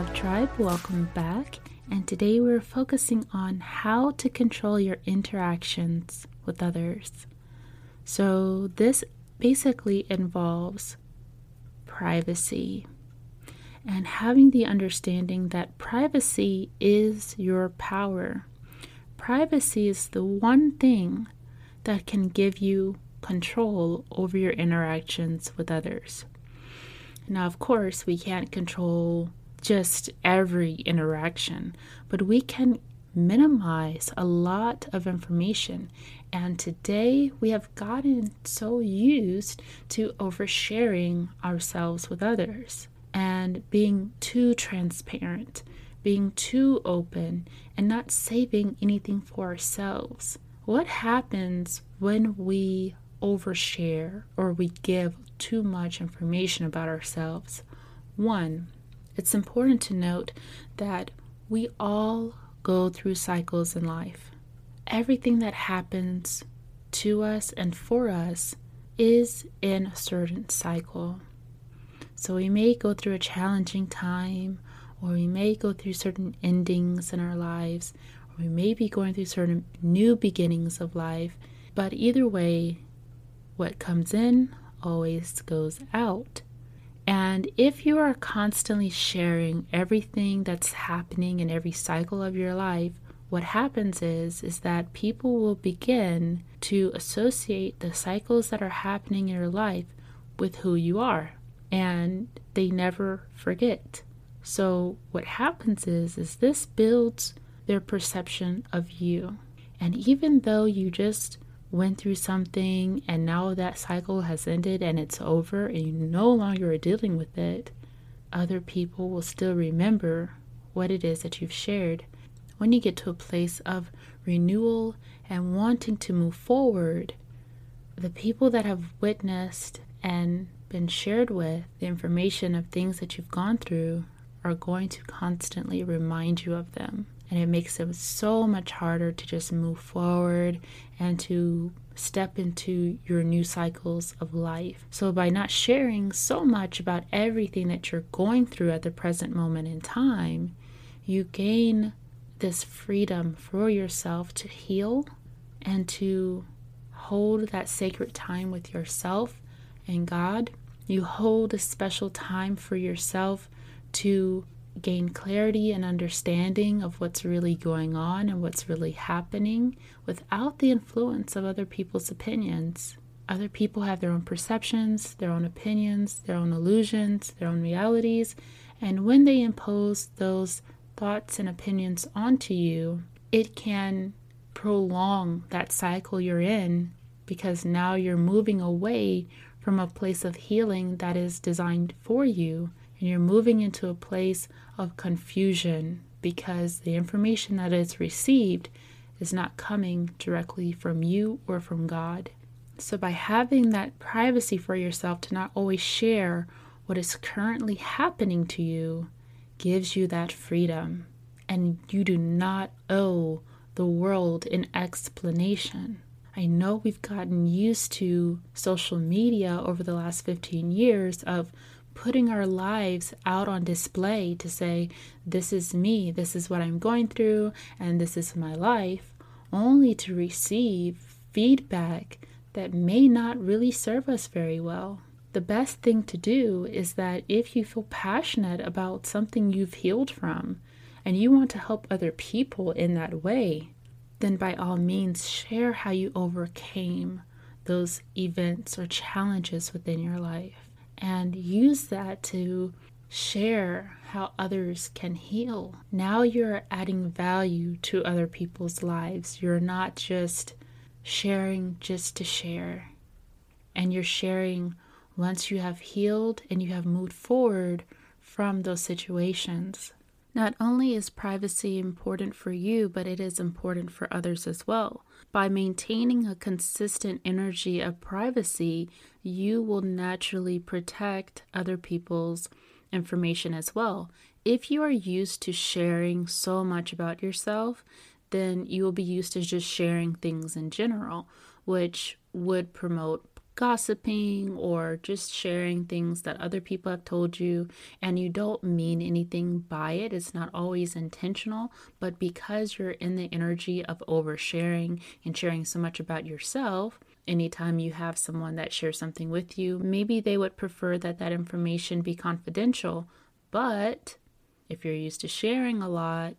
Love Tribe. Welcome back. And today we're focusing on how to control your interactions with others. So, this basically involves privacy and having the understanding that privacy is your power. Privacy is the one thing that can give you control over your interactions with others. Now, of course, we can't control just every interaction, but we can minimize a lot of information. And today we have gotten so used to oversharing ourselves with others and being too transparent, being too open, and not saving anything for ourselves. What happens when we overshare or we give too much information about ourselves? One, it's important to note that we all go through cycles in life. Everything that happens to us and for us is in a certain cycle. So we may go through a challenging time, or we may go through certain endings in our lives, or we may be going through certain new beginnings of life. But either way, what comes in always goes out. And if you are constantly sharing everything that's happening in every cycle of your life, what happens is is that people will begin to associate the cycles that are happening in your life with who you are and they never forget. So what happens is is this builds their perception of you. And even though you just went through something and now that cycle has ended and it's over and you no longer are dealing with it, other people will still remember what it is that you've shared. When you get to a place of renewal and wanting to move forward, the people that have witnessed and been shared with, the information of things that you've gone through, are going to constantly remind you of them. And it makes it so much harder to just move forward and to step into your new cycles of life. So, by not sharing so much about everything that you're going through at the present moment in time, you gain this freedom for yourself to heal and to hold that sacred time with yourself and God you hold a special time for yourself to gain clarity and understanding of what's really going on and what's really happening without the influence of other people's opinions. Other people have their own perceptions, their own opinions, their own illusions, their own realities, and when they impose those thoughts and opinions onto you, it can prolong that cycle you're in because now you're moving away from a place of healing that is designed for you, and you're moving into a place of confusion because the information that is received is not coming directly from you or from God. So, by having that privacy for yourself to not always share what is currently happening to you, gives you that freedom. And you do not owe the world an explanation. I know we've gotten used to social media over the last 15 years of putting our lives out on display to say, this is me, this is what I'm going through, and this is my life, only to receive feedback that may not really serve us very well. The best thing to do is that if you feel passionate about something you've healed from and you want to help other people in that way, then by all means share how you overcame those events or challenges within your life and use that to share how others can heal. Now you're adding value to other people's lives. You're not just sharing just to share, and you're sharing once you have healed and you have moved forward from those situations. Not only is privacy important for you, but it is important for others as well. By maintaining a consistent energy of privacy, you will naturally protect other people's information as well. If you are used to sharing so much about yourself, then you will be used to just sharing things in general, which would promote gossiping or just sharing things that other people have told you and you don't mean anything by it. It's not always intentional, but because you're in the energy of oversharing and sharing so much about yourself, anytime you have someone that shares something with you, maybe they would prefer that that information be confidential. But if you're used to sharing a lot,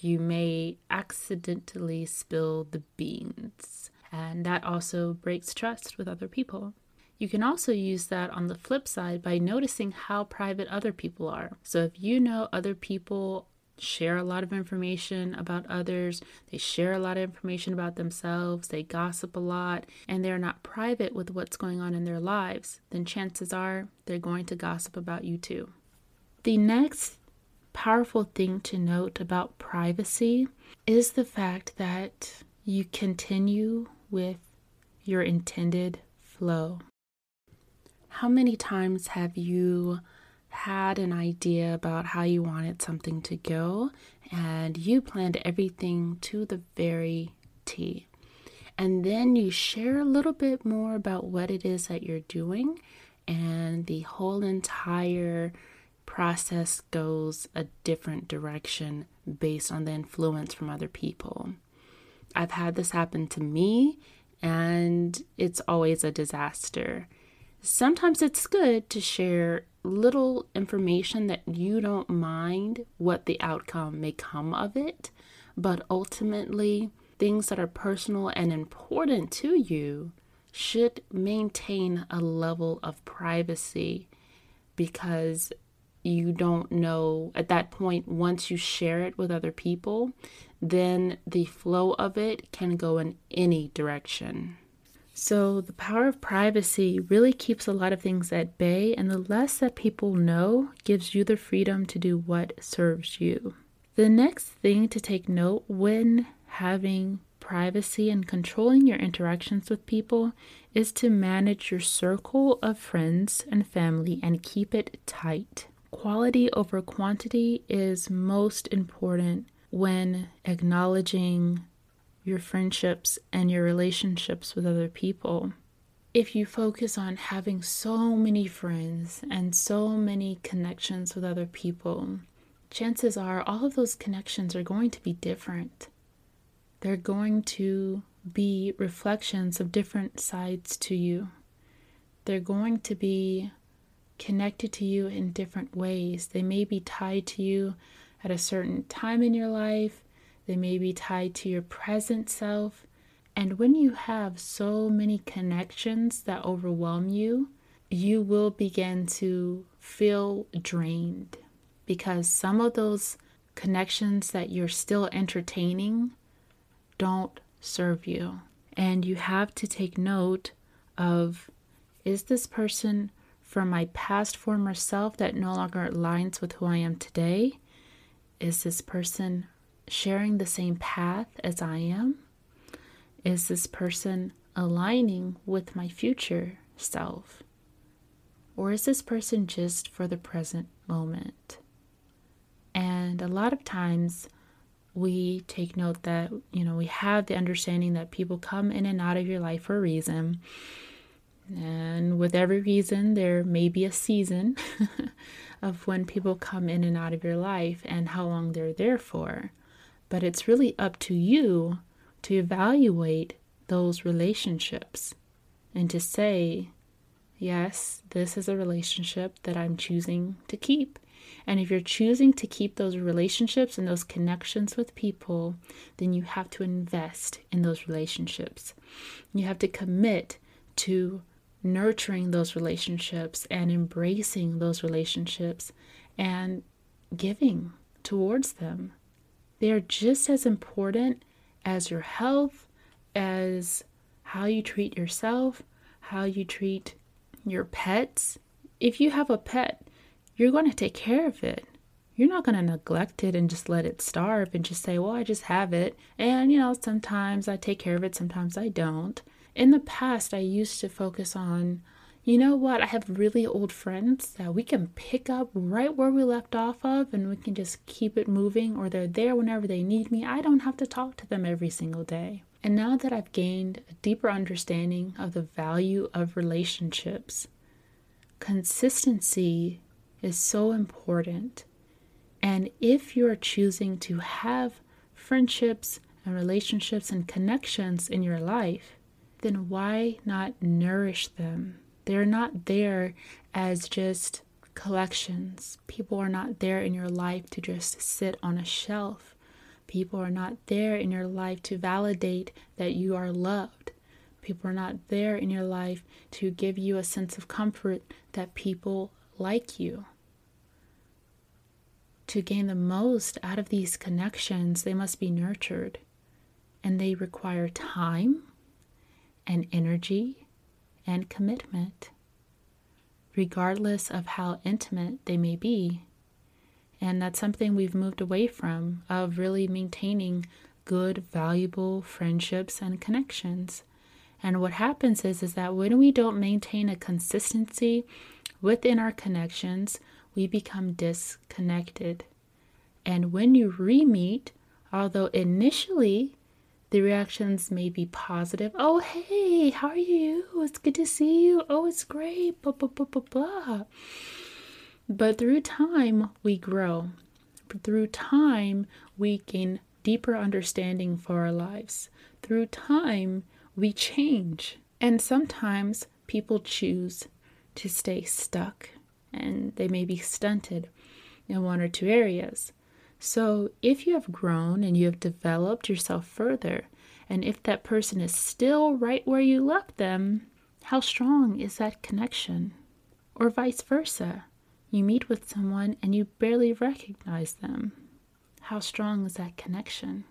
you may accidentally spill the beans and that also breaks trust with other people. You can also use that on the flip side by noticing how private other people are. So if you know other people share a lot of information about others, they share a lot of information about themselves, they gossip a lot, and they're not private with what's going on in their lives, then chances are they're going to gossip about you too. The next powerful thing to note about privacy is the fact that you continue with your intended flow. How many times have you had an idea about how you wanted something to go and you planned everything to the very T? And then you share a little bit more about what it is that you're doing, and the whole entire process goes a different direction based on the influence from other people. I've had this happen to me, and it's always a disaster. Sometimes it's good to share little information that you don't mind what the outcome may come of it, but ultimately, things that are personal and important to you should maintain a level of privacy because you don't know at that point once you share it with other people then the flow of it can go in any direction. So the power of privacy really keeps a lot of things at bay and the less that people know gives you the freedom to do what serves you. The next thing to take note when having privacy and controlling your interactions with people is to manage your circle of friends and family and keep it tight Quality over quantity is most important when acknowledging your friendships and your relationships with other people. If you focus on having so many friends and so many connections with other people, chances are all of those connections are going to be different. They're going to be reflections of different sides to you. They're going to be connected to you in different ways. They may be tied to you at a certain time in your life, they may be tied to your present self. And when you have so many connections that overwhelm you, you will begin to feel drained because some of those connections that you're still entertaining don't serve you. And you have to take note of is this person from my past former self that no longer aligns with who I am today? Is this person sharing the same path as I am? Is this person aligning with my future self? Or is this person just for the present moment? And a lot of times we take note that, you know, we have the understanding that people come in and out of your life for a reason. And with every reason, there may be a season of when people come in and out of your life and how long they're there for. But it's really up to you to evaluate those relationships and to say, yes, this is a relationship that I'm choosing to keep. And if you're choosing to keep those relationships and those connections with people, then you have to invest in those relationships. You have to commit to nurturing those relationships and embracing those relationships and giving towards them. They are just as important as your health, as how you treat yourself, how you treat your pets. If you have a pet, you're going to take care of it. You're not going to neglect it and just let it starve and just say, well, I just have it. And, you know, sometimes I take care of it, sometimes I don't. In the past, I used to focus on, you know what, I have really old friends that we can pick up right where we left off of and we can just keep it moving, or they're there whenever they need me. I don't have to talk to them every single day. And now that I've gained a deeper understanding of the value of relationships, consistency is so important. And if you're choosing to have friendships and relationships and connections in your life, then why not nourish them? They're not there as just collections. People are not there in your life to just sit on a shelf. People are not there in your life to validate that you are loved. People are not there in your life to give you a sense of comfort that people like you. To gain the most out of these connections, they must be nurtured and they require time and energy and commitment, regardless of how intimate they may be. And that's something we've moved away from of really maintaining good, valuable friendships and connections. And what happens is is that when we don't maintain a consistency within our connections, we become disconnected. And when you re-meet, although initially the reactions may be positive. Oh, hey, how are you? It's good to see you. Oh, it's great. Blah, blah, blah, blah, blah. But through time, we grow. Through time, we gain deeper understanding for our lives. Through time, we change. And sometimes people choose to stay stuck and they may be stunted in one or two areas. So, if you have grown and you have developed yourself further, and if that person is still right where you left them, how strong is that connection? Or vice versa. You meet with someone and you barely recognize them. How strong is that connection?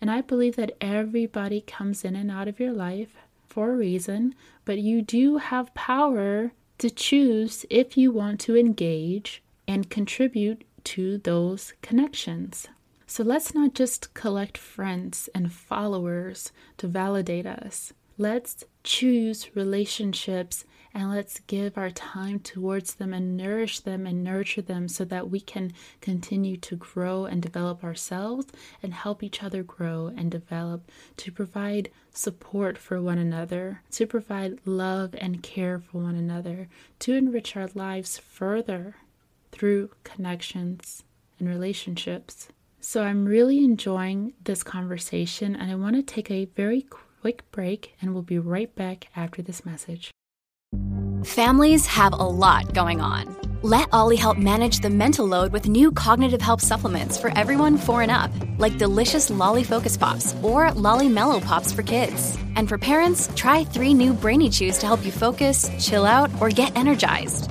And I believe that everybody comes in and out of your life for a reason, but you do have power to choose if you want to engage and contribute to those connections. So let's not just collect friends and followers to validate us. Let's choose relationships and let's give our time towards them and nourish them and nurture them so that we can continue to grow and develop ourselves and help each other grow and develop to provide support for one another, to provide love and care for one another, to enrich our lives further through connections and relationships. So I'm really enjoying this conversation, and I want to take a very quick break, and we'll be right back after this message. Families have a lot going on. Let OLLY help manage the mental load with new cognitive help supplements for everyone four and up, like delicious Lolly Focus Pops or Lolly Mellow Pops for kids. And for parents, try three new Brainy Chews to help you focus, chill out, or get energized.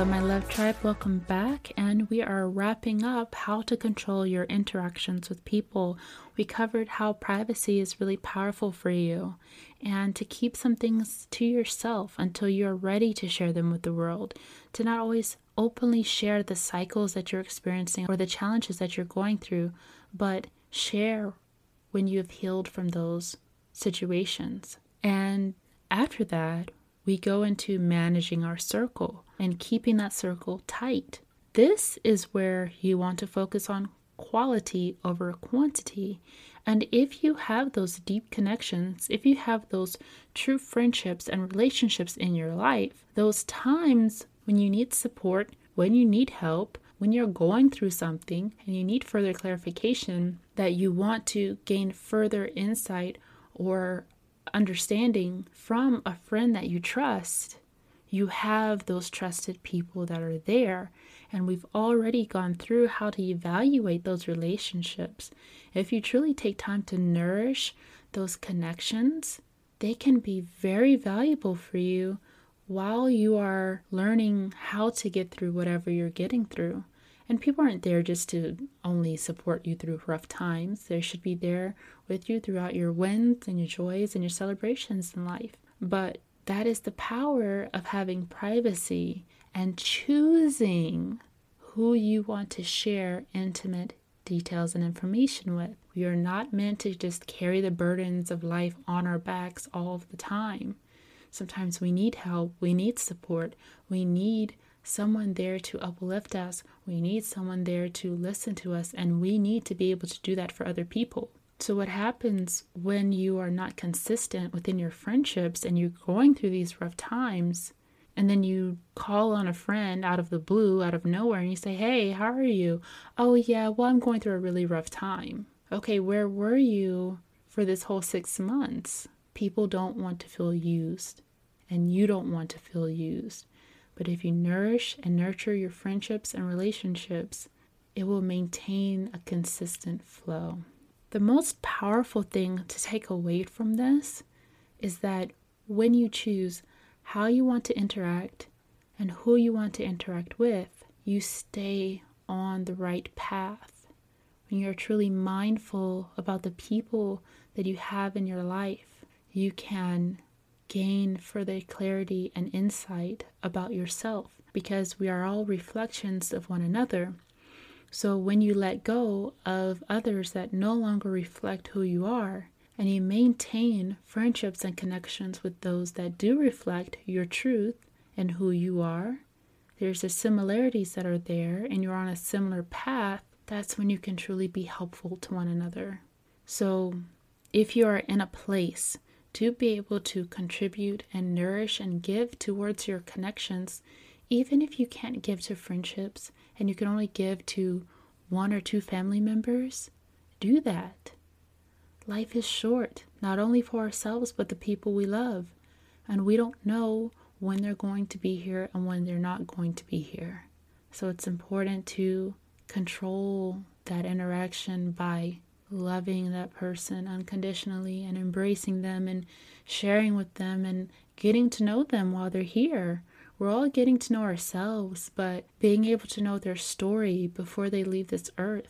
Hello, my love tribe. Welcome back. And we are wrapping up how to control your interactions with people. We covered how privacy is really powerful for you and to keep some things to yourself until you're ready to share them with the world. To not always openly share the cycles that you're experiencing or the challenges that you're going through, but share when you have healed from those situations. And after that, we go into managing our circle and keeping that circle tight. This is where you want to focus on quality over quantity. And if you have those deep connections, if you have those true friendships and relationships in your life, those times when you need support, when you need help, when you're going through something and you need further clarification, that you want to gain further insight or understanding from a friend that you trust, you have those trusted people that are there. And we've already gone through how to evaluate those relationships. If you truly take time to nourish those connections, they can be very valuable for you while you are learning how to get through whatever you're getting through. And people aren't there just to only support you through rough times. They should be there with you throughout your wins and your joys and your celebrations in life. But that is the power of having privacy and choosing who you want to share intimate details and information with. We are not meant to just carry the burdens of life on our backs all of the time. Sometimes we need help, we need support, we need someone there to uplift us, we need someone there to listen to us, and we need to be able to do that for other people. So, what happens when you are not consistent within your friendships and you're going through these rough times, and then you call on a friend out of the blue, out of nowhere, and you say, Hey, how are you? Oh, yeah, well, I'm going through a really rough time. Okay, where were you for this whole six months? People don't want to feel used, and you don't want to feel used. But if you nourish and nurture your friendships and relationships, it will maintain a consistent flow. The most powerful thing to take away from this is that when you choose how you want to interact and who you want to interact with, you stay on the right path. When you're truly mindful about the people that you have in your life, you can gain further clarity and insight about yourself because we are all reflections of one another. So when you let go of others that no longer reflect who you are, and you maintain friendships and connections with those that do reflect your truth and who you are, there's the similarities that are there, and you're on a similar path, that's when you can truly be helpful to one another. So if you are in a place to be able to contribute and nourish and give towards your connections, even if you can't give to friendships and you can only give to one or two family members, do that. Life is short, not only for ourselves, but the people we love. And we don't know when they're going to be here and when they're not going to be here. So it's important to control that interaction by loving that person unconditionally and embracing them and sharing with them and getting to know them while they're here we're all getting to know ourselves, but being able to know their story before they leave this earth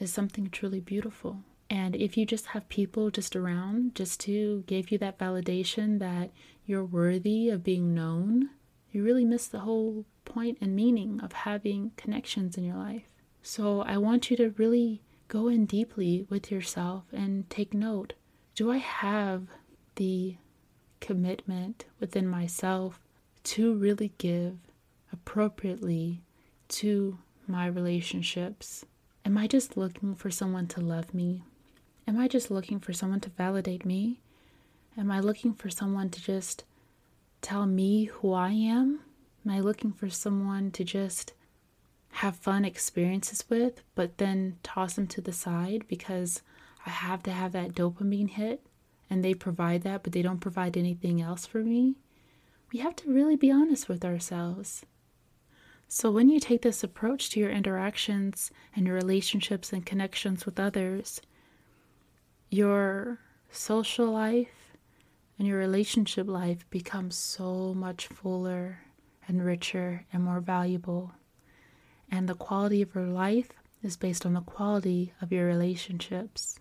is something truly beautiful. And if you just have people just around just to give you that validation that you're worthy of being known, you really miss the whole point and meaning of having connections in your life. So I want you to really go in deeply with yourself and take note do I have the commitment within myself to really give appropriately to my relationships? Am I just looking for someone to love me? Am I just looking for someone to validate me? Am I looking for someone to just tell me who I am? Am I looking for someone to just have fun experiences with, but then toss them to the side because I have to have that dopamine hit and they provide that, but they don't provide anything else for me? We have to really be honest with ourselves. So, when you take this approach to your interactions and your relationships and connections with others, your social life and your relationship life becomes so much fuller and richer and more valuable. And the quality of your life is based on the quality of your relationships.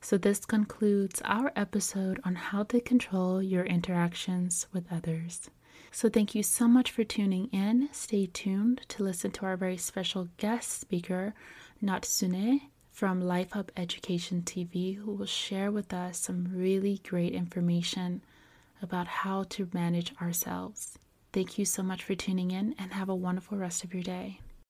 So, this concludes our episode on how to control your interactions with others. So, thank you so much for tuning in. Stay tuned to listen to our very special guest speaker, Natsune from Life Up Education TV, who will share with us some really great information about how to manage ourselves. Thank you so much for tuning in and have a wonderful rest of your day.